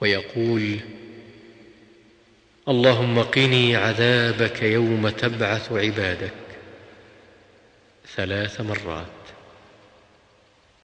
ويقول اللهم قني عذابك يوم تبعث عبادك ثلاث مرات.